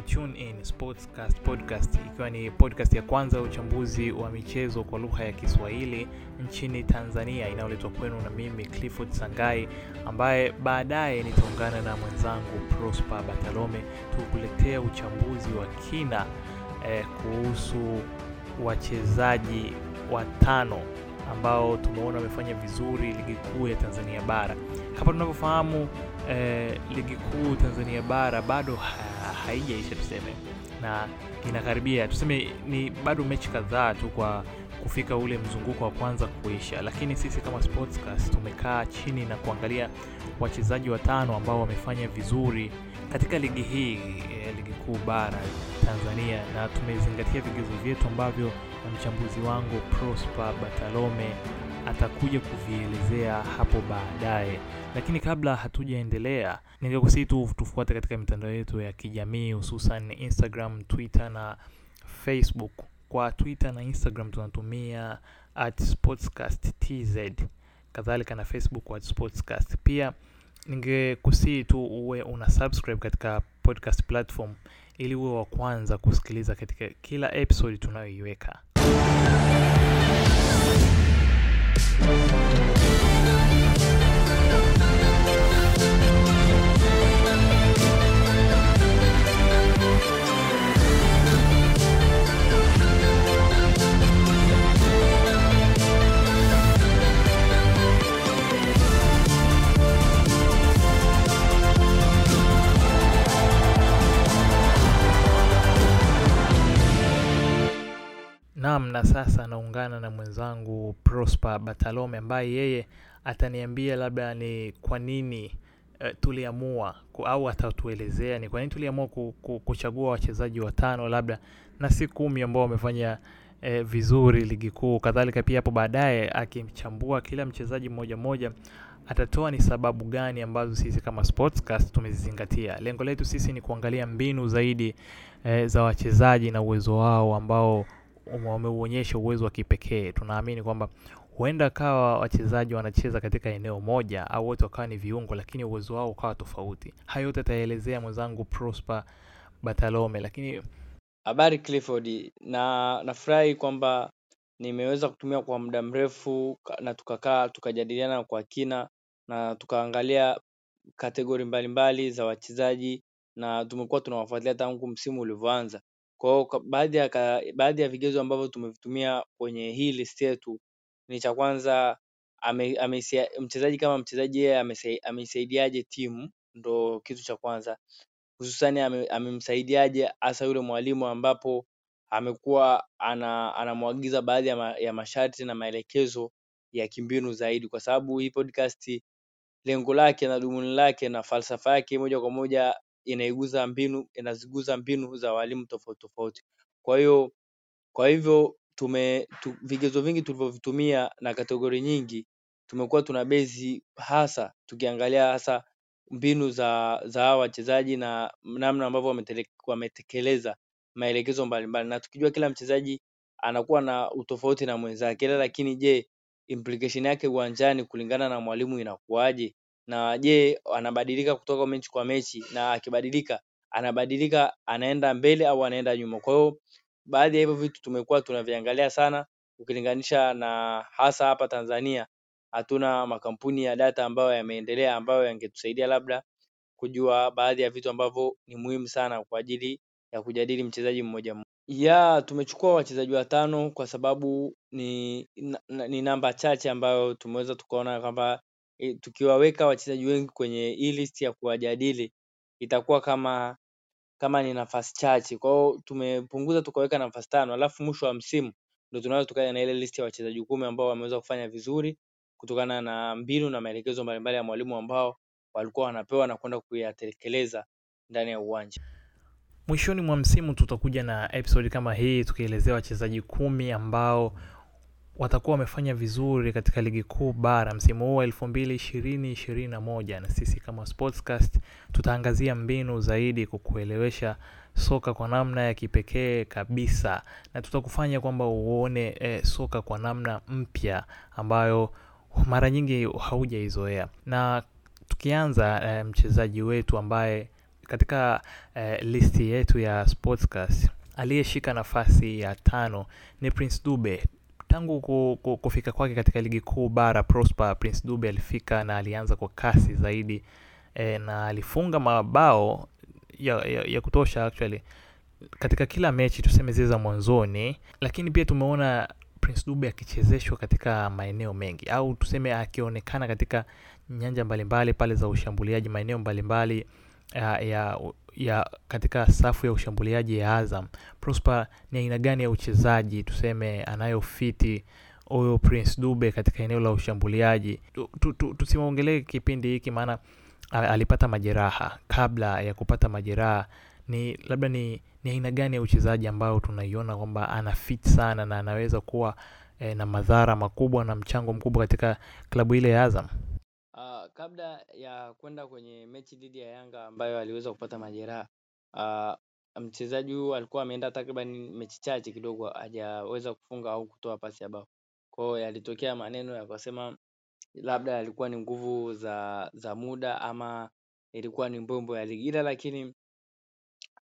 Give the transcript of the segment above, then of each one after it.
kutune in Sportscast podcast, ikiwa ni podcast ya kwanza ya uchambuzi wa michezo kwa lugha ya Kiswahili nchini Tanzania inayoletwa kwenu na mimi Clifford Sangai, ambaye baadaye nitaungana na mwenzangu Prosper Batalome tukuletea uchambuzi wa kina eh, kuhusu wachezaji watano ambao tumeona wamefanya vizuri ligi kuu ya Tanzania bara. Hapa tunavyofahamu eh, ligi kuu Tanzania bara bado ha, haijaisha tuseme, na inakaribia. Tuseme, ni bado mechi kadhaa tu kwa kufika ule mzunguko wa kwanza kuisha, lakini sisi kama Sportscast tumekaa chini na kuangalia wachezaji watano ambao wamefanya vizuri katika ligi hii eh, ligi kuu bara Tanzania, na tumezingatia vigezo vyetu ambavyo mchambuzi wangu Prosper Batalome atakuja kuvielezea hapo baadaye. Lakini kabla hatujaendelea, ningekusihi tu tufuate katika mitandao yetu ya kijamii hususan Instagram, Twitter na Facebook. Kwa Twitter na Instagram tunatumia at Sportscast TZ, kadhalika na Facebook at Sportscast. Pia ningekusii tu uwe una subscribe katika podcast platform ili uwe wa kwanza kusikiliza katika kila episode tunayoiweka. Thank you. Naam, na sasa naungana na mwenzangu Prosper Batalome ambaye yeye ataniambia labda ni kwa nini uh, tuliamua ku, au atatuelezea ni kwa nini tuliamua ku, ku, kuchagua wachezaji watano labda na si kumi ambao wamefanya eh, vizuri ligi kuu. Kadhalika pia hapo baadaye akimchambua kila mchezaji mmoja mmoja atatoa ni sababu gani ambazo sisi kama Sportscast tumezizingatia. Lengo letu sisi ni kuangalia mbinu zaidi eh, za wachezaji na uwezo wao ambao wameuonyesha uwezo wa kipekee. Tunaamini kwamba huenda kawa wachezaji wanacheza katika eneo moja au wote wakawa ni viungo, lakini uwezo wao ukawa tofauti. Hayo yote ataelezea mwenzangu Prosper Batalome. Lakini Habari Clifford, na nafurahi kwamba nimeweza kutumia kwa muda mrefu na tukakaa tukajadiliana kwa kina na tukaangalia kategori mbalimbali za wachezaji na tumekuwa tunawafuatilia tangu msimu ulivyoanza. Kwa hiyo baadhi ya baadhi ya vigezo ambavyo tumevitumia kwenye hii list yetu ni cha kwanza, ame, ame, mchezaji kama mchezaji yeye ameisaidiaje timu, ndo kitu cha kwanza. Hususani amemsaidiaje ame hasa yule mwalimu ambapo amekuwa ana, anamwagiza baadhi ya, ma, ya masharti na maelekezo ya kimbinu zaidi, kwa sababu hii podcast lengo lake na dhumuni lake na falsafa yake moja kwa moja inaiguza mbinu inaziguza mbinu za walimu tofauti tofauti. Kwa hiyo kwa hivyo tume tu, vigezo vingi tulivyovitumia na kategori nyingi tumekuwa tuna bezi hasa tukiangalia hasa mbinu za za hawa wachezaji na namna ambavyo wametekeleza maelekezo mbalimbali, na tukijua kila mchezaji anakuwa na utofauti na mwenzake, lakini je, implication yake uwanjani kulingana na mwalimu inakuwaje? Na je, anabadilika kutoka mechi kwa mechi, na akibadilika anabadilika anaenda mbele au anaenda nyuma? Kwa hiyo baadhi ya hivyo vitu tumekuwa tunaviangalia sana, ukilinganisha na hasa hapa Tanzania hatuna makampuni ya data ambayo yameendelea ambayo yangetusaidia labda kujua baadhi ya vitu ambavyo ni muhimu sana kwa ajili ya kujadili mchezaji mmoja mmoja. Ya tumechukua wachezaji watano kwa sababu ni, ni namba chache ambayo tumeweza tukaona kwamba tukiwaweka wachezaji wengi kwenye hii list ya kuwajadili itakuwa kama kama ni nafasi chache. Kwa hiyo tumepunguza tukaweka nafasi tano, alafu mwisho wa msimu ndio tunaweza tukaja na ile list ya wachezaji kumi ambao wameweza kufanya vizuri kutokana na mbinu na maelekezo mbalimbali ya mwalimu ambao walikuwa wanapewa na kwenda kuyatekeleza ndani ya uwanja. Mwishoni mwa msimu tutakuja na episode kama hii tukielezea wachezaji kumi ambao watakuwa wamefanya vizuri katika ligi kuu bara msimu huu wa elfu mbili ishirini ishirini na moja na sisi kama Sportscast tutaangazia mbinu zaidi kukuelewesha soka kwa namna ya kipekee kabisa, na tutakufanya kwamba uone eh, soka kwa namna mpya ambayo mara nyingi haujaizoea. Na tukianza eh, mchezaji wetu ambaye katika eh, listi yetu ya Sportscast aliyeshika nafasi ya tano ni Prince Dube. Tangu ku, ku, kufika kwake katika ligi kuu bara Prosper, Prince Dube alifika na alianza kwa kasi zaidi e, na alifunga mabao ya, ya, ya kutosha actually katika kila mechi tuseme zile za mwanzoni, lakini pia tumeona Prince Dube akichezeshwa katika maeneo mengi au tuseme akionekana katika nyanja mbalimbali pale za ushambuliaji maeneo mbalimbali ya, ya, ya katika safu ya ushambuliaji ya Azam. Prosper ni aina gani ya uchezaji tuseme anayofiti huyo Prince Dube katika eneo la ushambuliaji? Tusimwongelee kipindi hiki, maana alipata majeraha. Kabla ya kupata majeraha, ni labda ni ni aina gani ya uchezaji ambayo tunaiona kwamba ana fit sana na anaweza kuwa eh, na madhara makubwa na mchango mkubwa katika klabu ile ya Azam? Kabla ya kwenda kwenye mechi dhidi ya Yanga ambayo aliweza kupata majeraha uh, mchezaji huyu alikuwa ameenda takriban mechi chache kidogo hajaweza kufunga au kutoa pasi ya bao. Kwa hiyo yalitokea maneno yakasema labda yalikuwa ni nguvu za za muda ama ilikuwa ni mbombo ya ligi, ila lakini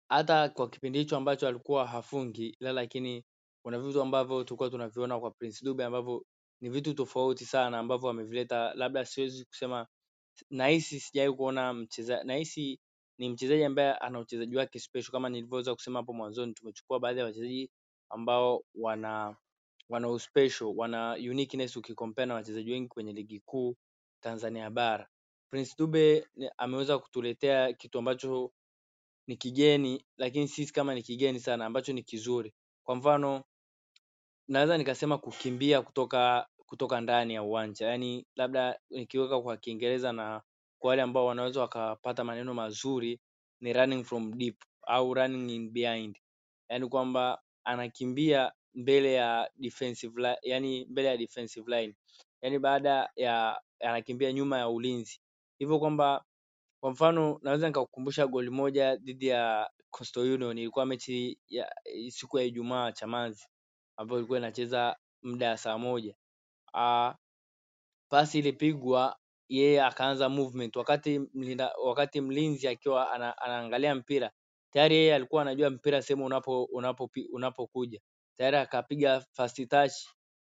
hata kwa kipindi hicho ambacho alikuwa hafungi, ila lakini kuna vitu ambavyo tulikuwa tunaviona kwa Prince Dube ambavyo ni vitu tofauti sana ambavyo amevileta, labda siwezi kusema nahisi sijawahi kuona mchezaji nahisi ni mchezaji ambaye ana uchezaji wake special kama nilivyoweza kusema hapo mwanzoni. Tumechukua baadhi ya wachezaji ambao wana wana uspecial, wana uniqueness ukikompea na wachezaji wengi kwenye ligi kuu Tanzania bara. Prince Dube ameweza kutuletea kitu ambacho ni kigeni, lakini sisi kama ni kigeni sana, ambacho ni kizuri. Kwa mfano naweza nikasema kukimbia kutoka kutoka ndani ya uwanja, yaani labda nikiweka kwa Kiingereza na kwa wale ambao wanaweza wakapata maneno mazuri ni running from deep au running in behind, yaani kwamba anakimbia mbele ya defensive line, yani mbele ya defensive line, yaani baada ya anakimbia nyuma ya ulinzi, hivyo kwamba kwa mfano naweza nikakukumbusha goli moja dhidi ya Coastal Union, ilikuwa mechi ya siku ya Ijumaa Chamazi, ambayo ilikuwa inacheza muda ya saa moja. Pasi ilipigwa yeye akaanza movement. Wakati mlinzi akiwa anaangalia mpira tayari yeye alikuwa anajua mpira sehemu unapokuja unapo tayari akapiga fast touch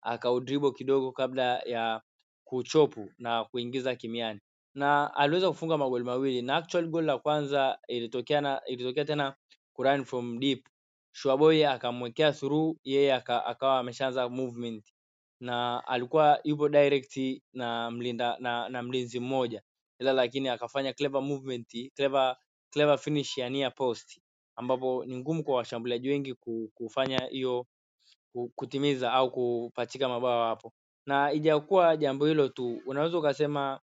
akaudribble kidogo kabla ya kuchopu na kuingiza kimiani. Na aliweza kufunga magoli mawili. Na actual goal la kwanza ilitokea na ilitokea tena Kuran from deep. Shuaboy akamwekea through yeye akawa ameshaanza movement na alikuwa yupo direct na mlinda na, na mlinzi mmoja. Ila lakini akafanya clever movement clever clever finish ya near post ambapo ni ngumu kwa washambuliaji wengi kufanya hiyo kutimiza au kupachika mabao hapo. Na ijakuwa jambo hilo tu unaweza ukasema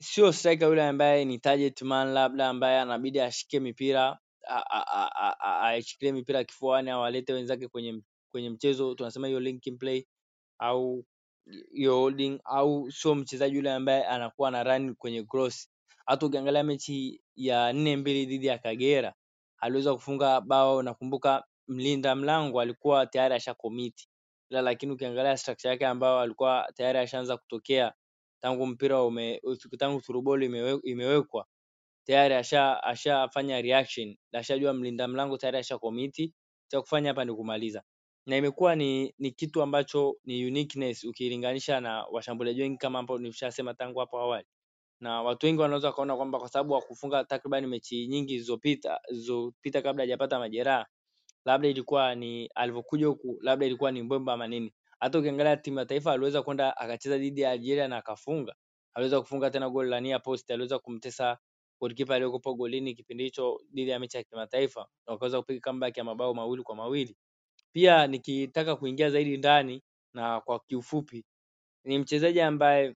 sio striker yule ambaye ni target man labda ambaye anabidi ashike mipira aishikilie mipira kifuani au alete wenzake kwenye kwenye mchezo tunasema hiyo linking play au hiyo holding au sio mchezaji yule ambaye anakuwa na run kwenye cross. Hata ukiangalia mechi ya nne mbili dhidi ya Kagera aliweza kufunga bao, nakumbuka mlinda mlango alikuwa tayari asha commit, ila lakini ukiangalia structure yake ambayo alikuwa tayari ashaanza kutokea tangu mpira ume, tangu through imewe, imewekwa tayari asha ashafanya reaction, ashajua mlinda mlango tayari asha commit, cha kufanya hapa ni kumaliza na imekuwa ni, ni kitu ambacho ni uniqueness ukilinganisha na washambuliaji wengi kama ambao nilishasema tangu hapo awali, na watu wengi wanaweza wakaona kwamba kwa sababu hakufunga takriban mechi nyingi zilizopita zilizopita kabla hajapata majeraha, labda ilikuwa ni alivyokuja huku, labda ilikuwa ni mbwemba ama nini. Hata ukiangalia timu ya taifa aliweza kwenda akacheza dhidi ya Algeria na akafunga, aliweza kufunga tena goli la nia post, aliweza kumtesa golikipa aliyokuwa golini kipindi hicho dhidi ya mechi ya kimataifa, na wakaweza kupiga comeback ya mabao mawili kwa mawili. Pia nikitaka kuingia zaidi ndani na kwa kiufupi, ni mchezaji ambaye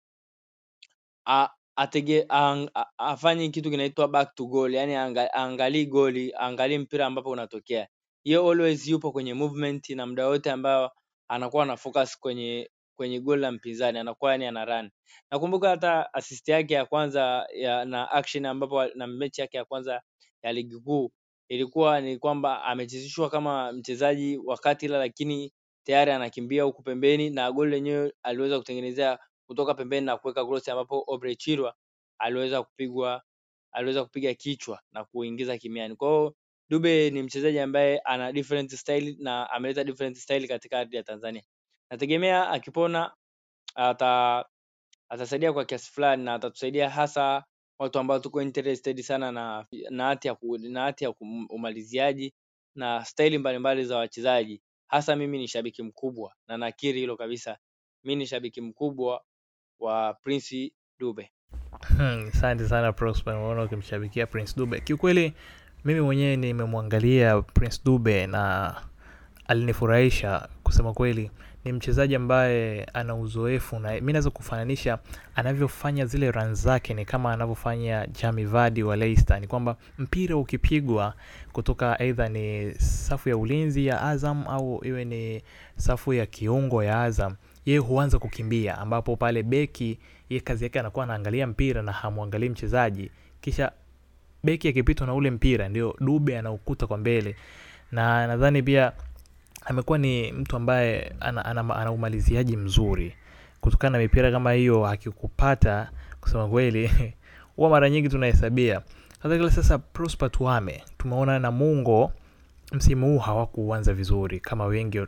atege afanye kitu kinaitwa back to goal, yani aangalii goli, aangalii mpira ambapo unatokea. Yeye always yupo kwenye movement na muda wote ambao anakuwa na focus kwenye kwenye goal la mpinzani, anakuwa yani ana run. Nakumbuka hata assist yake ya kwanza na action ambapo na mechi yake ya kwanza ya ligi kuu ilikuwa ni kwamba amechezeshwa kama mchezaji wakati ila lakini tayari anakimbia huku pembeni na goli lenyewe aliweza kutengenezea kutoka pembeni na kuweka cross ambapo Obrey Chirwa aliweza kupigwa aliweza kupiga kichwa na kuingiza kimiani. Kwa hiyo Dube ni mchezaji ambaye ana different style na ameleta different style katika ardhi ya Tanzania. Nategemea akipona ata atasaidia kwa kiasi fulani na atatusaidia hasa watu ambao tuko interested sana na hati ya na hati ya umaliziaji na staili mbalimbali za wachezaji. Hasa mimi ni shabiki mkubwa na nakiri hilo kabisa. mi ni shabiki mkubwa wa Prince Dube. Asante sana Prosper, unaona ukimshabikia Prince Dube. Kiukweli mimi mwenyewe nimemwangalia Prince Dube na alinifurahisha kusema kweli. Ni mchezaji ambaye ana uzoefu na mi naweza kufananisha anavyofanya zile run zake ni kama anavyofanya Jamie Vardy wa Leicester. Ni kwamba mpira ukipigwa kutoka aidha ni safu ya ulinzi ya Azam au iwe ni safu ya kiungo ya Azam, yeye huanza kukimbia, ambapo pale beki ye kazi yake anakuwa anaangalia mpira na hamwangalii mchezaji, kisha beki akipitwa na ule mpira ndio Dube anaukuta kwa mbele, na nadhani pia amekuwa ni mtu ambaye ana, ana, ana umaliziaji mzuri. Kutokana na mipira kama hiyo akikupata kusema kweli huwa mara nyingi tunahesabia. Hata kile sasa prosper tuame tumeona namungo msimu huu hawakuanza vizuri kama wengi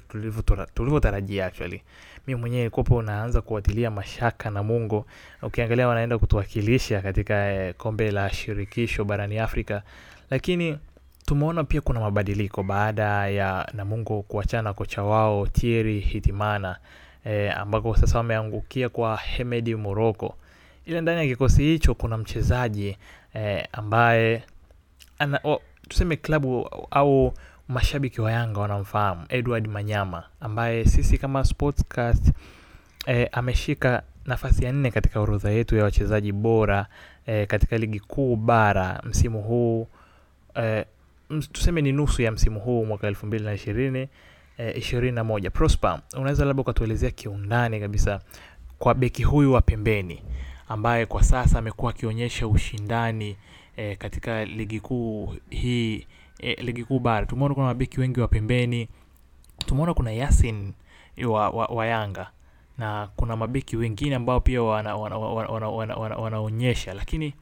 tulivyotarajia actually. Mi mwenyewe kopo naanza kuwatilia mashaka namungo ukiangalia wanaenda kutuwakilisha katika eh, kombe la shirikisho barani afrika. Lakini tumeona pia kuna mabadiliko baada ya namungo kuachana na kocha wao Thierry Hitimana e, ambako sasa wameangukia kwa Hemedi Moroko. Ila ndani ya kikosi hicho kuna mchezaji e, ambaye ana, o, tuseme klabu au mashabiki wa Yanga wanamfahamu Edward Manyama ambaye sisi kama Sportscast e, ameshika nafasi ya nne katika orodha yetu ya wachezaji bora e, katika ligi kuu bara msimu huu eh, ms- tuseme ni nusu ya msimu huu mwaka elfu mbili na ishirini ishirini na moja. Prosper unaweza labda ukatuelezea kiundani kabisa kwa beki huyu wa pembeni ambaye kwa sasa amekuwa akionyesha ushindani e, katika ligi kuu hii e, ligi kuu bara. Tumeona kuna mabeki wengi wa pembeni tumeona kuna yasin wa, wa, wa yanga na kuna mabeki wengine ambao pia wanaonyesha wana, wana, wana, wana, wana, wana, lakini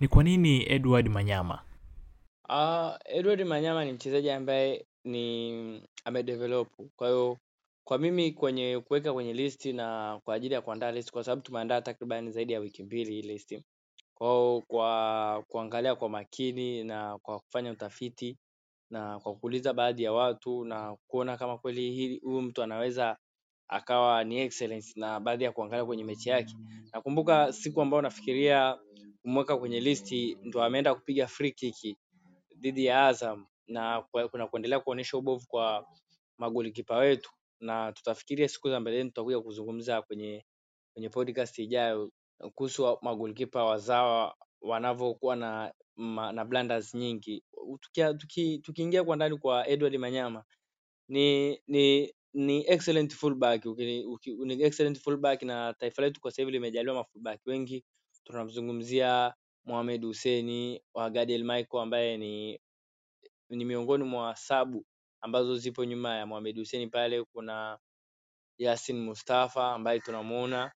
ni kwa nini edward manyama Edward Manyama ni mchezaji ambaye ni amedevelop. Kwa hiyo kwa mimi kwenye kuweka kwenye listi na kwa ajili ya kuandaa listi, kwa sababu tumeandaa takriban zaidi ya wiki mbili hii listi. Kwa hiyo kwa kuangalia kwa makini na kwa kufanya utafiti na kwa kuuliza baadhi ya watu na kuona kama kweli huyu mtu anaweza akawa ni excellence na baadhi ya kuangalia kwenye mechi yake. Nakumbuka siku ambayo nafikiria kumweka kwenye listi ndo ameenda kupiga free kick dhidi ya Azam na kuna kuendelea kuonyesha ubovu kwa magolikipa wetu, na tutafikiria siku za mbeleni tutakuja kuzungumza kwenye kwenye podcast ijayo kuhusu magolikipa wazawa wanavyokuwa na ma, na blunders nyingi. Tukiingia tuki- Tukiingia kwa ndani kwa Edward Manyama ni ni ni excellent fullback ni excellent fullback na taifa letu kwa sasa hivi limejaliwa mafullback wengi. Tunamzungumzia Mohamed Hussein wa Gadiel Michael ambaye ni ni miongoni mwa sabu ambazo zipo nyuma ya Mohamed Hussein pale. Kuna Yasin Mustafa ambaye tunamuona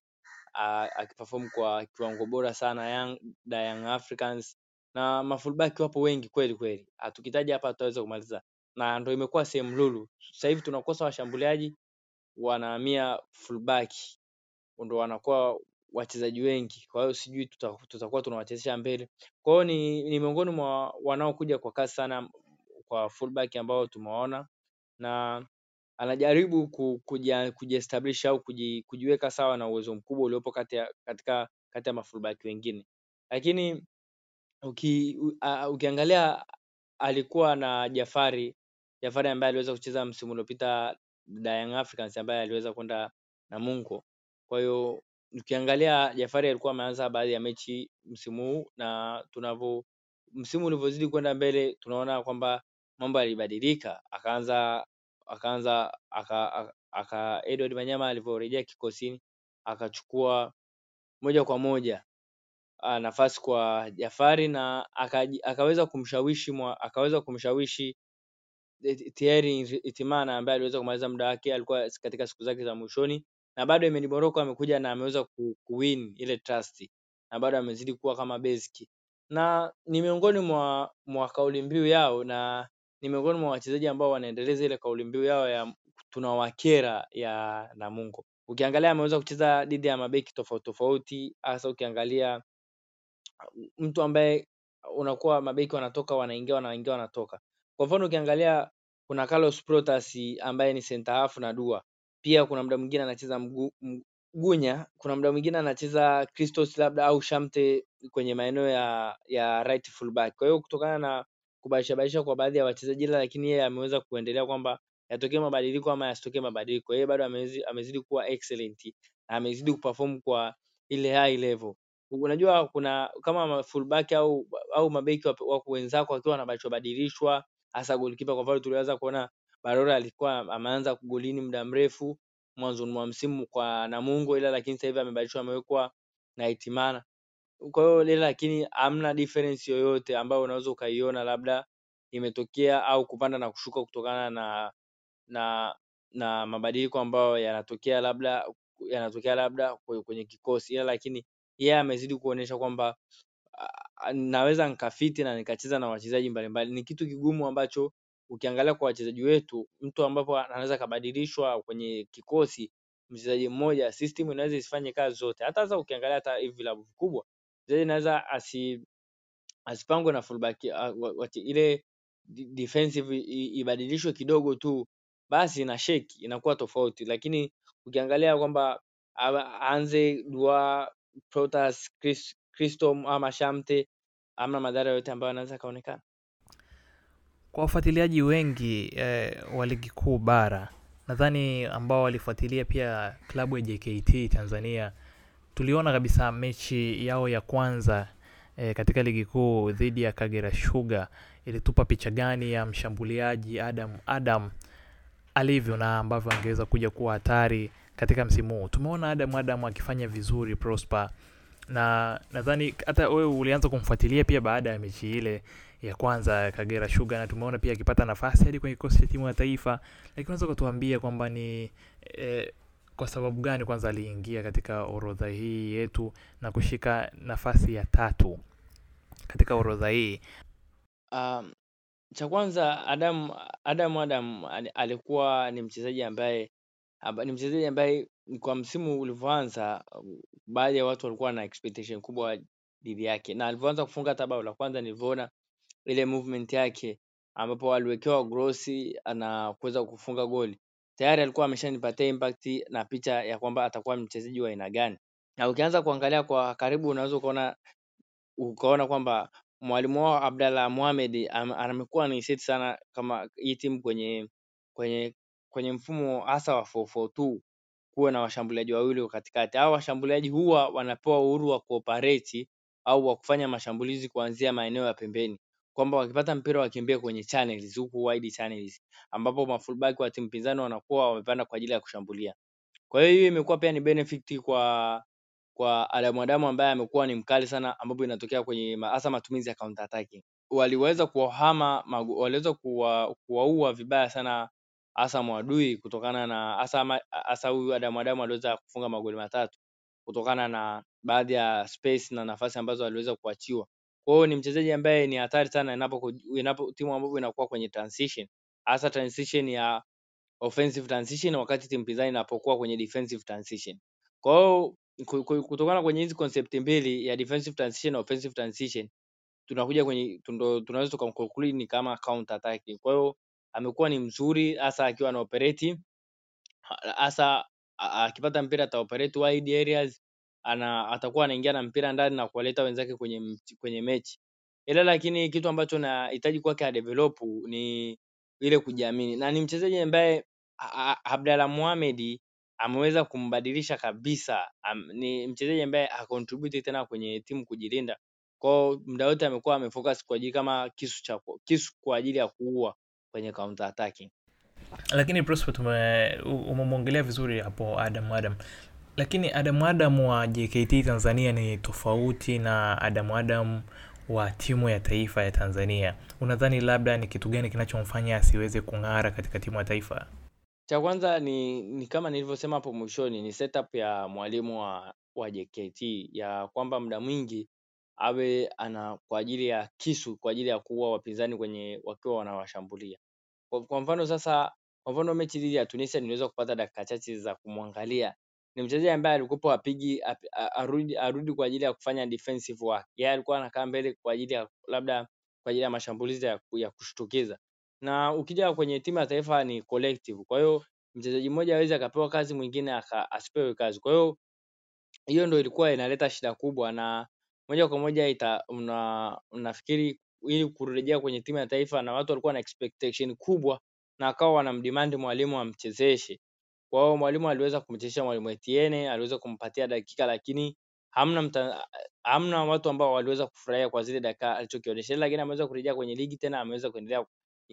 akiperform kwa kiwango bora sana Young, da Young Africans na mafullback wapo wengi kweli kweli, Ah, hapa tutaweza kumaliza, na ndo imekuwa sehemu lulu. Sasa hivi tunakosa washambuliaji, wanahamia fullback ndo wanakuwa wachezaji wengi, kwa hiyo sijui tutakuwa tunawachezesha mbele. Kwa hiyo ni, ni miongoni mwa wanaokuja kwa kasi sana kwa fullback ambao tumewaona na anajaribu kuji- kujiestablish au kuji, kujiweka sawa na uwezo mkubwa uliopo kati ya, katika kati ya mafullback wengine, lakini uki, uh, ukiangalia alikuwa na Jafari Jafari ambaye aliweza kucheza msimu uliopita Young Africans ambaye aliweza kwenda Namungo. Kwa hiyo ukiangalia Jafari alikuwa ameanza baadhi ya mechi msimu huu na tunavyo msimu ulivyozidi kwenda mbele tunaona kwamba mambo yalibadilika, akaanza akaanza aka, aka, aka Edward Manyama alivyorejea kikosini akachukua moja kwa moja ah, nafasi kwa Jafari na akaweza kumshawishi mwa, akaweza kumshawishi Thierry Itimana ambaye aliweza kumaliza muda wake, alikuwa katika siku zake za mwishoni, na bado Emedi Morocco amekuja na ameweza ku, kuwin ile trust na bado amezidi kuwa kama basic, na ni miongoni mwa, mwa kauli mbiu yao na ni miongoni mwa wachezaji ambao wanaendeleza ile kauli mbiu yao ya tunawakera ya Namungo. Ukiangalia ameweza kucheza dhidi ya mabeki tofauti tofauti, hasa ukiangalia mtu ambaye unakuwa mabeki wanatoka wanaingia wanaingia wanatoka. Kwa mfano ukiangalia kuna Carlos Protas ambaye ni center half na Dua. Pia kuna muda mwingine anacheza mgu, Mgunya, kuna muda mwingine anacheza Christos labda au Shamte kwenye maeneo ya ya right full back. Kwa hiyo kutokana na kubadilisha badilisha kwa baadhi ya wachezaji, lakini yeye ameweza kuendelea kwamba yatokee mabadiliko ama yasitokee mabadiliko, yeye bado amezidi, amezidi kuwa excellent na amezidi kuperform kwa ile high level. Unajua kuna kama fullback au au mabeki wako wenzako wakiwa wanabadilishwa badilishwa, hasa goalkeeper. Kwa mfano tuliweza kuona Barora alikuwa ameanza golini muda mrefu mwanzoni mwa msimu kwa Namungo, ila lakini sasa hivi amebadilishwa amewekwa na Itimana. Kwa hiyo ile lakini hamna difference yoyote ambayo unaweza ukaiona labda imetokea au kupanda na kushuka kutokana na na na mabadiliko ambayo yanatokea labda yanatokea labda kwenye kikosi, ila lakini yeye amezidi kuonyesha kwamba naweza nikafiti na nikacheza na wachezaji mbalimbali. Ni kitu kigumu ambacho ukiangalia kwa wachezaji wetu, mtu ambapo anaweza akabadilishwa kwenye kikosi, mchezaji mmoja, system inaweza isifanye kazi zote. Hata sasa ukiangalia hata hivi vilabu vikubwa, mchezaji anaweza asi asipangwe na fullback ile defensive ibadilishwe kidogo tu, basi na shake inakuwa tofauti, lakini ukiangalia kwamba aanze Dua, Protas, Chris, Christo ama Shamte, amna madhara yote ambayo anaweza kaonekana. Kwa wafuatiliaji wengi eh, wa ligi kuu bara nadhani ambao walifuatilia pia klabu ya JKT Tanzania, tuliona kabisa mechi yao ya kwanza eh, katika ligi kuu dhidi ya Kagera Sugar ilitupa picha gani ya mshambuliaji Adam Adam alivyo na ambavyo angeweza kuja kuwa hatari katika msimu huu. Tumeona Adam Adam akifanya vizuri Prosper, na nadhani hata wewe ulianza kumfuatilia pia baada ya mechi ile ya kwanza Kagera Sugar, na tumeona pia akipata nafasi hadi kwenye kikosi cha timu ya taifa. Lakini unaweza kutuambia kwamba ni eh, kwa sababu gani kwanza aliingia katika orodha hii yetu na kushika nafasi ya tatu katika orodha hii? Um, cha kwanza Adam Adam Adam alikuwa ni mchezaji ambaye ni mchezaji ambaye kwa msimu ulivyoanza, baadhi ya watu walikuwa na expectation kubwa dhidi yake, na alivyoanza kufunga hata bao la kwanza nilivyoona ile movement yake ambapo aliwekewa grossi na kuweza kufunga goli, tayari alikuwa ameshanipatia impact na picha ya kwamba atakuwa mchezaji wa aina gani. Na ukianza kuangalia kwa karibu, unaweza ukaona ukaona kwamba mwalimu wao Abdalla Mohamed amekuwa ni set sana kama hii timu kwenye kwenye kwenye mfumo hasa wa 442 kuwa na washambuliaji wawili katikati. Hawa washambuliaji huwa wanapewa uhuru wa kuoperate au wa kufanya mashambulizi kuanzia maeneo ya pembeni, kwamba wakipata mpira wakimbie kwenye channels, huku wide channels, ambapo mafullback wa timu pinzani wanakuwa wamepanda kwa ajili ya kushambulia. Kwa hiyo hiyo imekuwa pia ni benefit kwa kwa Adamu ambaye amekuwa ni mkali sana, ambapo inatokea kwenye hasa matumizi ya counter attacking. Waliweza kuwahama, waliweza kuwa, kuwaua vibaya sana hasa Mwadui kutokana na hasa hasa huyu Adamu Adamu aliweza kufunga magoli matatu kutokana na baadhi ya space na nafasi ambazo aliweza kuachiwa. Kwa hiyo ni mchezaji ambaye ni hatari sana inapo, inapo timu ambapo inakuwa kwenye transition, hasa transition ya offensive transition, wakati timu pinzani inapokuwa kwenye defensive transition. Kwa hiyo kutokana kwenye hizi concept mbili ya defensive transition na offensive transition, tunakuja kwenye tunaweza tukamconclude ni kama counter attack. Kwa hiyo amekuwa ni mzuri hasa akiwa na operate hasa akipata mpira ata wide areas, ana atakuwa anaingia na mpira ndani na kuwaleta wenzake kwenye kwenye mechi. Ila lakini kitu ambacho nahitaji kwake adevelop ni ile kujiamini, na ni mchezaji ambaye Abdalla Mohamed ameweza kumbadilisha kabisa. Am, ni mchezaji ambaye hacontribute tena kwenye timu kujilinda, kwao muda wote amekuwa amefocus kwa ajili kama kisu cha kisu kwa ajili ya kuua kwenye counter attacking. Lakini Prosper, tume umemwongelea vizuri hapo Adam Adam, lakini Adam Adam wa JKT Tanzania ni tofauti na Adam Adam wa timu ya taifa ya Tanzania. Unadhani labda ni kitu gani kinachomfanya asiweze kung'ara katika timu ya taifa? Cha kwanza ni, ni kama nilivyosema hapo mwishoni, ni setup ya mwalimu wa, wa JKT ya kwamba muda mwingi awe ana kwa ajili ya kisu kwa ajili ya kuua wapinzani kwenye wakiwa wanawashambulia. Kwa, kwa mfano sasa, kwa mfano mechi dhidi ya Tunisia niliweza kupata dakika chache za kumwangalia. Ni mchezaji ambaye alikuwa apigi ap, arudi, arudi kwa ajili ya kufanya defensive work. Yeye alikuwa anakaa mbele kwa ajili ya labda kwa ajili ya mashambulizi ya, ya kushtukiza. Na ukija kwenye timu ya taifa ni collective. Kwa hiyo mchezaji mmoja hawezi akapewa kazi mwingine aka, asipewe kazi. Kwa hiyo hiyo ndio ilikuwa inaleta shida kubwa na moja kwa moja ita una, unafikiri ili kurejea kwenye timu ya taifa na watu walikuwa na expectation kubwa na akawa wanamdemand mwalimu amchezeshe. Kwa hiyo mwalimu aliweza kumchezesha mwalimu Etienne, aliweza kumpatia dakika lakini hamna mta, hamna watu ambao waliweza kufurahia kwa zile dakika alichokionyesha, lakini ameweza kurejea kwenye ligi tena, ameweza kuendelea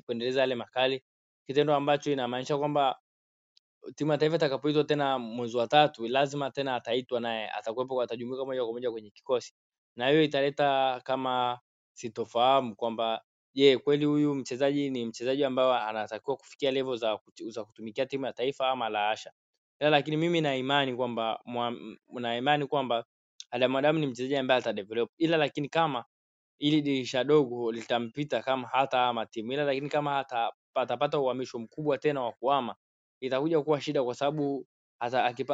kuendeleza yale makali, kitendo ambacho inamaanisha kwamba timu ya taifa itakapoitwa tena mwezi wa tatu lazima tena ataitwa naye, atakuwepo, atajumuika moja kwa moja kwenye kikosi, na hiyo italeta kama sitofahamu kwamba je, kweli huyu mchezaji ni mchezaji ambaye anatakiwa kufikia level za, za kutumikia timu ya taifa ama la hasha. Ila lakini mimi na imani kwamba na imani kwamba Adam Adamu ni mchezaji ambaye atadevelop, ila lakini kama ili dirisha dogo litampita kama hata ama timu, ila lakini kama hata atapata uhamisho mkubwa tena wa kuhama itakuja kuwa shida, kwa sababu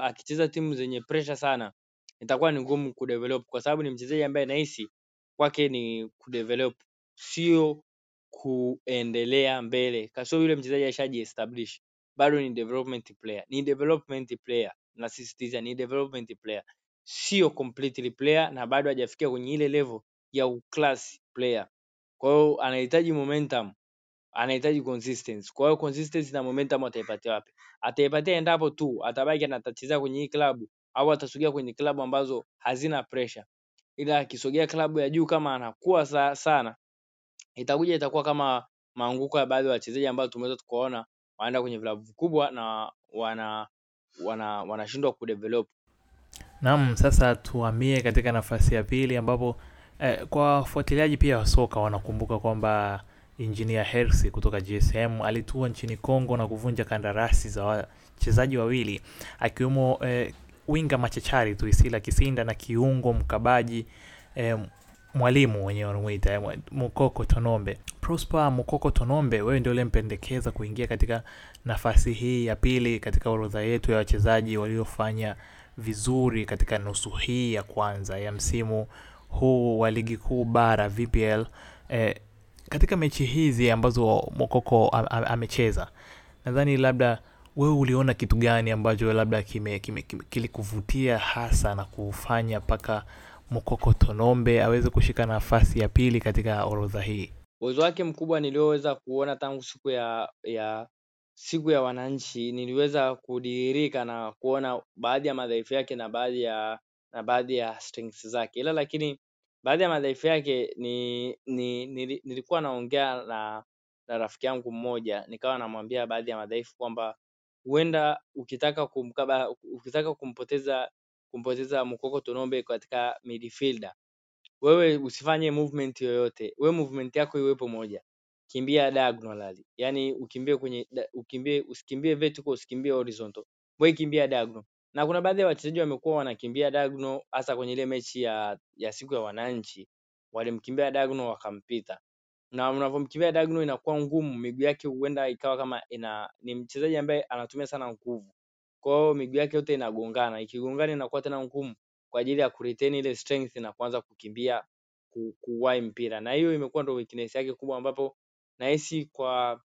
akicheza timu zenye pressure sana itakuwa ni ngumu kudevelop, kwa sababu ni mchezaji ambaye nahisi kwake ni kudevelop, sio kuendelea mbele. Kasio yule mchezaji ashajiestablish bado ni development player, ni development player, nasisitiza ni development player, sio completely player, na bado hajafikia kwenye ile level ya uclass player. Kwa hiyo anahitaji momentum, anahitaji consistency. Kwa hiyo consistency na momentum ataipatia wapi? Ataipatia endapo tu atabaki anatacheza kwenye hii klabu au atasogea kwenye klabu ambazo hazina pressure, ila akisogea klabu ya juu kama anakuwa sa, sana itakuja itakuwa kama maanguko ya baadhi ya wachezaji ambao tumeweza tukaona wanaenda kwenye vilabu vikubwa na wana wana wanashindwa kudevelop. Naam, sasa tuhamie katika nafasi ya pili ambapo eh, kwa wafuatiliaji pia wa soka wanakumbuka kwamba Engineer Hersi kutoka GSM alitua nchini Kongo na kuvunja kandarasi za wachezaji wawili akiwemo eh, winga machachari Tuisila Kisinda na kiungo mkabaji eh, mwalimu wenyewe wanamuita eh, Mukoko Tonombe. Prosper Mukoko Tonombe, wewe ndio uliyempendekeza kuingia katika nafasi hii ya pili katika orodha yetu ya wachezaji waliofanya vizuri katika nusu hii ya kwanza ya msimu huu wa ligi kuu bara VPL. Eh, katika mechi hizi ambazo Mokoko amecheza, nadhani labda wewe uliona kitu gani ambacho labda kilikuvutia hasa na kufanya mpaka Mokoko Tonombe aweze kushika nafasi ya pili katika orodha hii? Uwezo wake mkubwa nilioweza kuona tangu siku ya ya siku ya wananchi, niliweza kudirika na kuona baadhi ya madhaifu yake na baadhi ya na baadhi ya strengths zake, ila lakini baadhi ya madhaifu yake ni, ni, ni nilikuwa naongea na na rafiki yangu mmoja, nikawa namwambia baadhi ya madhaifu kwamba huenda ukitaka kumkaba, ukitaka kumpoteza kumpoteza Mukoko Tonombe katika midfielder wewe usifanye movement yoyote, wewe movement yako iwepo moja, kimbia diagonally, yani ukimbie kwenye ukimbie, usikimbie vertical, usikimbie horizontal, wewe kimbia diagonal. Na kuna baadhi ya wachezaji wamekuwa wanakimbia diagonal, hasa kwenye ile mechi ya ya siku ya wananchi, walimkimbia diagonal wakampita, na unavyomkimbia diagonal inakuwa ngumu, miguu yake huenda ikawa kama ina, ni mchezaji ambaye anatumia sana nguvu, kwa hiyo miguu yake yote inagongana, ikigongana inakuwa tena ngumu kwa ajili ya kuretain ile strength na kuanza kukimbia kuwahi mpira, na hiyo imekuwa ndio weakness yake kubwa, ambapo nahisi kwa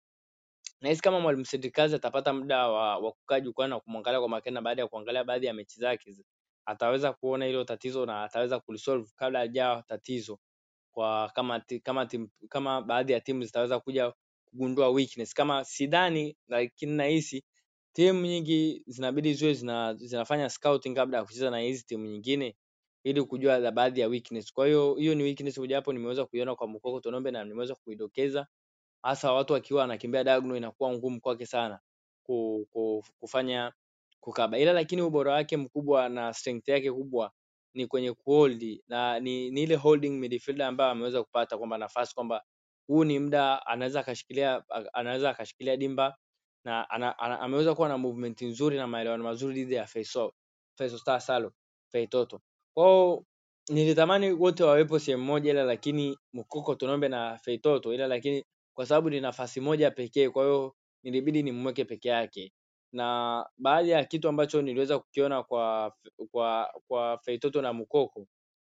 nahisi kama mwalimu Sendikazi atapata muda wa, wa kukaa jukwani na kumwangalia kwa makini, na baada ya kuangalia baadhi ya mechi zake ataweza kuona hilo tatizo na ataweza kulisolve kabla hajawa tatizo kwa kama kama kama baadhi ya timu zitaweza kuja kugundua weakness. Kama sidhani, lakini nahisi timu nyingi zinabidi ziwe zina, zinafanya scouting kabla ya kucheza na hizi timu nyingine ili kujua la baadhi ya weakness. Kwa hiyo hiyo ni weakness mojawapo nimeweza kuiona kwa Mukoko Tonombe na nimeweza kuidokeza, hasa watu wakiwa wanakimbia diagonal inakuwa ngumu kwake sana kufanya kukaba, ila lakini ubora wake mkubwa na strength yake kubwa ni kwenye kuhold na ni, ni ile holding midfielder ambayo ameweza kupata kwamba nafasi kwamba huu ni muda anaweza akashikilia anaweza akashikilia dimba na ana, ana, ameweza kuwa na movement nzuri na maelewano mazuri dhidi ya Faisal Faisal Star Salo Feitoto. Kwao nilitamani wote wawepo sehemu moja ila lakini Mukoko Tonombe na Feitoto ila lakini kwa sababu ni nafasi moja pekee kwa hiyo nilibidi nimweke peke yake. Na baadhi ya kitu ambacho niliweza kukiona kwa kwa kwa Feitoto na Mukoko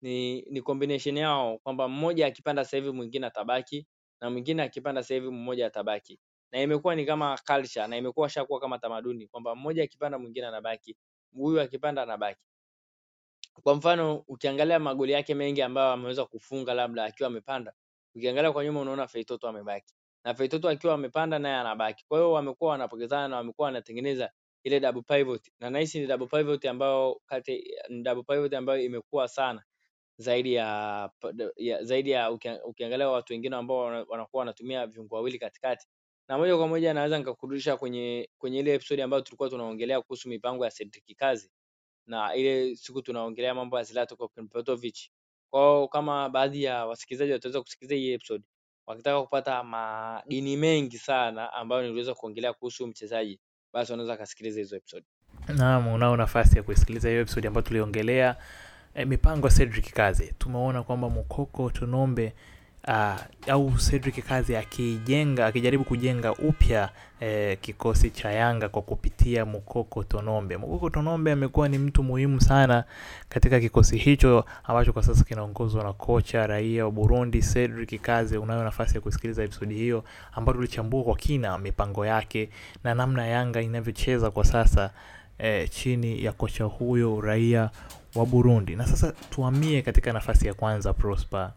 ni ni combination yao kwamba mmoja akipanda sasa hivi mwingine atabaki na mwingine akipanda sasa hivi mmoja atabaki. Na imekuwa ni kama culture na imekuwa shakuwa kama tamaduni kwamba mmoja akipanda mwingine anabaki, huyu akipanda anabaki. Kwa mfano ukiangalia magoli yake mengi ambayo ameweza kufunga labda akiwa amepanda, ukiangalia kwa nyuma unaona Feitoto amebaki. Na Feitoto akiwa amepanda naye anabaki. Kwa hiyo wamekuwa wanapokezana na wamekuwa wanatengeneza ile double pivot. Na nahisi ni double pivot ambayo kati ni double pivot ambayo imekuwa sana zaidi ya, ya zaidi ya ukiangalia watu wengine ambao wanakuwa wanatumia viungo wawili katikati. Na moja kwa moja naweza nikakurudisha kwenye kwenye ile episode ambayo tulikuwa tunaongelea kuhusu mipango ya Cedric Kazi na ile siku tunaongelea mambo ya Zlatan Ibrahimovic. Kwao kama baadhi ya wasikilizaji wataweza kusikiliza hii episode wakitaka kupata madini mengi sana ambayo niliweza kuongelea kuhusu mchezaji, basi wanaweza akasikiliza hizo episode. Naam, unao nafasi ya kusikiliza hiyo episode ambayo tuliongelea e, mipango ya Cedric Kazi. Tumeona kwamba Mukoko Tonombe uh, au Cedric Kazi akijenga akijaribu kujenga upya eh, kikosi cha Yanga kwa kupitia Mukoko Tonombe. Mukoko Tonombe amekuwa ni mtu muhimu sana katika kikosi hicho ambacho kwa sasa kinaongozwa na kocha raia wa Burundi Cedric Kazi. Unayo nafasi ya kusikiliza episodi hiyo ambayo tulichambua kwa kina mipango yake na namna Yanga inavyocheza kwa sasa eh, chini ya kocha huyo raia wa Burundi. Na sasa tuhamie katika nafasi ya kwanza Prosper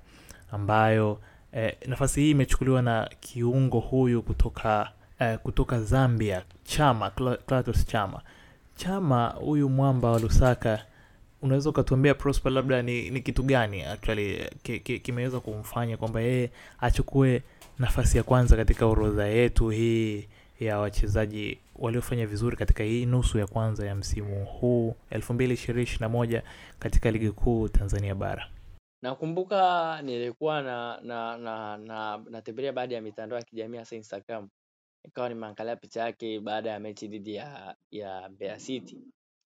ambayo eh, nafasi hii imechukuliwa na kiungo huyu kutoka eh, kutoka Zambia Chama Clatous Chama. Chama huyu mwamba wa Lusaka, unaweza ukatuambia Prosper, labda ni, ni kitu gani actually kimeweza ki, kumfanya kwamba yeye achukue nafasi ya kwanza katika orodha yetu hii ya wachezaji waliofanya vizuri katika hii nusu ya kwanza ya msimu huu 2021 katika ligi kuu Tanzania bara. Nakumbuka nilikuwa na na na na natembelea baadhi ya mitandao ya kijamii hasa Instagram. Nikawa nimeangalia picha yake baada ya mechi dhidi ya ya Mbeya City.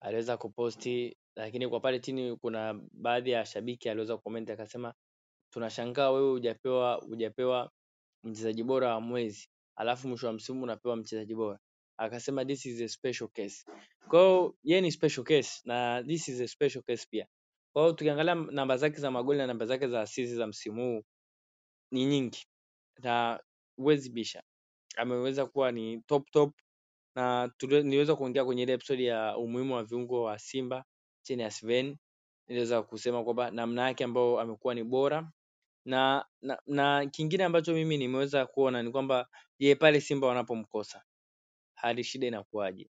Aliweza kuposti lakini kwa pale chini kuna baadhi ya shabiki aliweza kukomenti akasema tunashangaa wewe hujapewa hujapewa mchezaji bora wa mwezi. Alafu mwisho wa msimu unapewa mchezaji bora. Akasema this is a special case. Kwa yeye ni special case na this is a special case pia. Kwa hiyo tukiangalia namba zake za magoli na namba zake za assist za msimu huu ni nyingi. Na huwezi bisha, ameweza kuwa ni top top, na niliweza kuongea kwenye ile episode ya umuhimu wa viungo wa Simba chini ya Sven, niliweza kusema kwamba namna yake ambayo amekuwa ni bora. Na, na, na kingine ambacho mimi nimeweza kuona ni kwamba je, pale Simba wanapomkosa hali shida inakuwaje.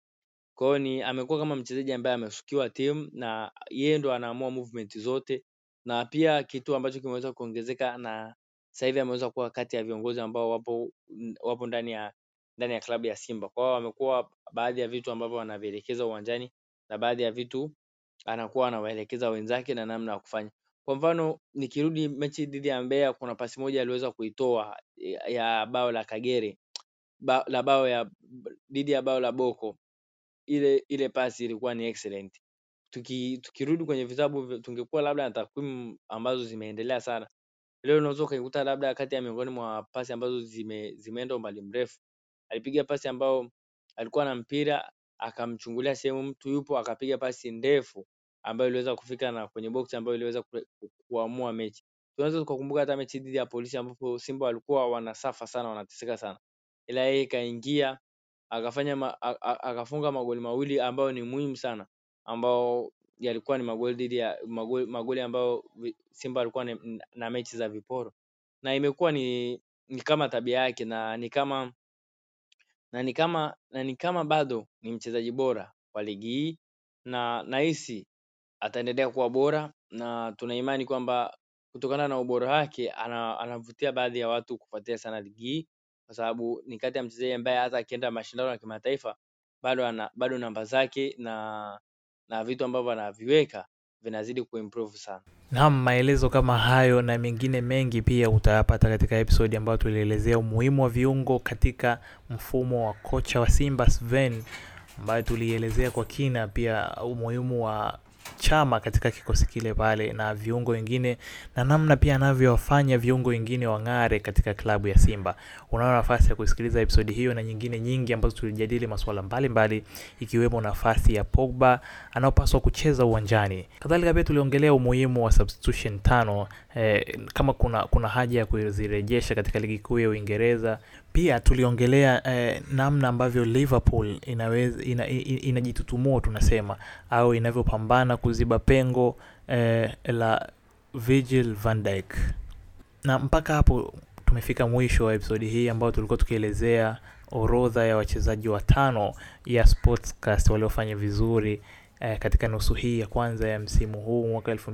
Kwa hiyo ni amekuwa kama mchezaji ambaye amesukiwa timu na yeye ndo anaamua movement zote, na pia kitu ambacho kimeweza kuongezeka na sasa hivi ameweza kuwa kati ya viongozi ambao wapo wapo ndani ya ndani ya klabu ya Simba. Kwa hiyo amekuwa baadhi ya vitu ambavyo anavielekeza uwanjani na baadhi ya vitu anakuwa anawaelekeza wenzake na namna ya kufanya. Kwa mfano nikirudi mechi dhidi ya Mbeya, kuna pasi moja aliweza kuitoa ya bao la Kagere la bao ya dhidi ya bao la Boko ile ile pasi ilikuwa ni excellent. Tuki, tukirudi kwenye vitabu tungekuwa labda na takwimu ambazo zimeendelea sana, leo unaweza ukaikuta labda kati ya miongoni mwa pasi ambazo zime, zimeenda umbali mrefu. Alipiga pasi ambao alikuwa na mpira akamchungulia sehemu mtu yupo, akapiga pasi ndefu ambayo iliweza kufika na kwenye box ambayo iliweza ku, ku, kuamua mechi. Tunaweza tukakumbuka hata mechi dhidi ya Polisi ambapo Simba walikuwa wanasafa sana, wanateseka sana, ila yeye kaingia akafanya akafunga magoli mawili ambayo ni muhimu sana ambao yalikuwa ni magoli dhidi ya magoli, magoli ambayo Simba alikuwa na, na mechi za viporo. Na imekuwa ni, ni kama tabia yake na ni kama na ni kama na ni kama bado ni mchezaji bora wa ligi hii na nahisi ataendelea kuwa bora na tuna imani kwamba kutokana na ubora wake ana, anavutia baadhi ya watu kufuatia sana ligi hii kwa sababu ni kati ya mchezaji ambaye hata akienda mashindano ya kimataifa bado ana, bado namba zake na na vitu ambavyo anaviweka vinazidi kuimprove sana. Naam, maelezo kama hayo na mengine mengi pia utayapata katika episodi ambayo tulielezea umuhimu wa viungo katika mfumo wa kocha wa Simba Sven, ambayo tulielezea kwa kina pia umuhimu wa Chama katika kikosi kile pale na viungo wengine na namna pia anavyowafanya viungo wengine wang'are katika klabu ya Simba. Unaona nafasi ya kusikiliza episodi hiyo na nyingine nyingi ambazo tulijadili masuala mbalimbali ikiwemo nafasi ya Pogba anaopaswa kucheza uwanjani. Kadhalika pia tuliongelea umuhimu wa substitution tano eh, kama kuna kuna haja ya kuzirejesha katika ligi kuu ya Uingereza. Pia tuliongelea eh, namna ambavyo Liverpool inaweza ina, ina, inajitutumua tunasema au inavyopambana kuziba pengo eh, la Virgil van Dijk. Na mpaka hapo tumefika mwisho wa episodi hii ambayo tulikuwa tukielezea orodha ya wachezaji watano ya Sportscast waliofanya vizuri eh, katika nusu hii ya kwanza ya msimu huu mwaka elfu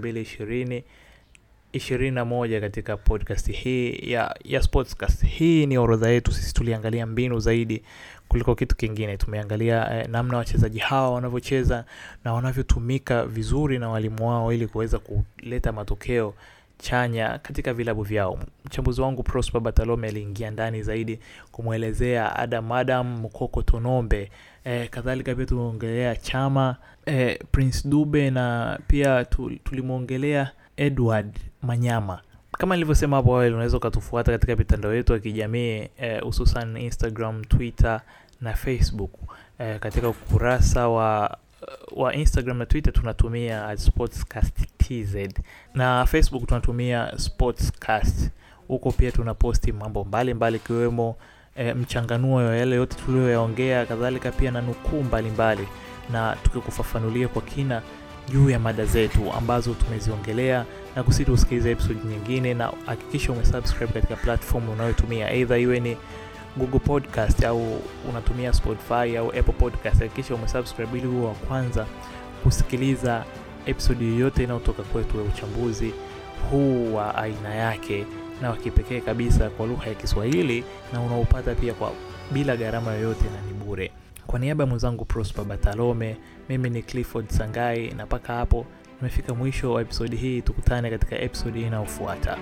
mbili ishirini ishirini na moja katika podcast hii ya, ya Sportscast. Hii ni orodha yetu sisi, tuliangalia mbinu zaidi kuliko kitu kingine. Tumeangalia eh, namna wachezaji hawa wanavyocheza na wanavyotumika vizuri na walimu wao ili kuweza kuleta matokeo chanya katika vilabu vyao. Mchambuzi wangu Prosper Batalome aliingia ndani zaidi kumwelezea Adam Adam Mkoko Tonombe. E, kadhalika pia tumeongelea Chama e, Prince Dube na pia tulimwongelea Edward Manyama. Kama nilivyosema hapo awali, unaweza ukatufuata katika mitandao yetu ya kijamii hususan eh, Instagram, Twitter na Facebook. Eh, katika ukurasa wa wa Instagram na Twitter tunatumia Sportscast TZ na Facebook tunatumia Sportscast. Huko pia tunaposti mambo mbalimbali ikiwemo e, mchanganuo ya yale yote tuliyoyaongea, kadhalika pia na nukuu mbalimbali, na tukikufafanulia kwa kina juu ya mada zetu ambazo tumeziongelea, na kusita usikiliza episode nyingine, na hakikisha umesubscribe katika platform unayotumia aidha iwe ni Google Podcast au unatumia Spotify au Apple Podcast. Hakikisha umesubscribe ili uwe wa kwanza kusikiliza episode yoyote inayotoka kwetu ya uchambuzi huu wa aina yake na wa kipekee kabisa kwa lugha ya Kiswahili, na unaupata pia kwa bila gharama yoyote na ni bure. Kwa niaba ya mwenzangu Prosper Batalome, mimi ni Clifford Sangai, na mpaka hapo tumefika mwisho wa episodi hii. Tukutane katika episodi inayofuata.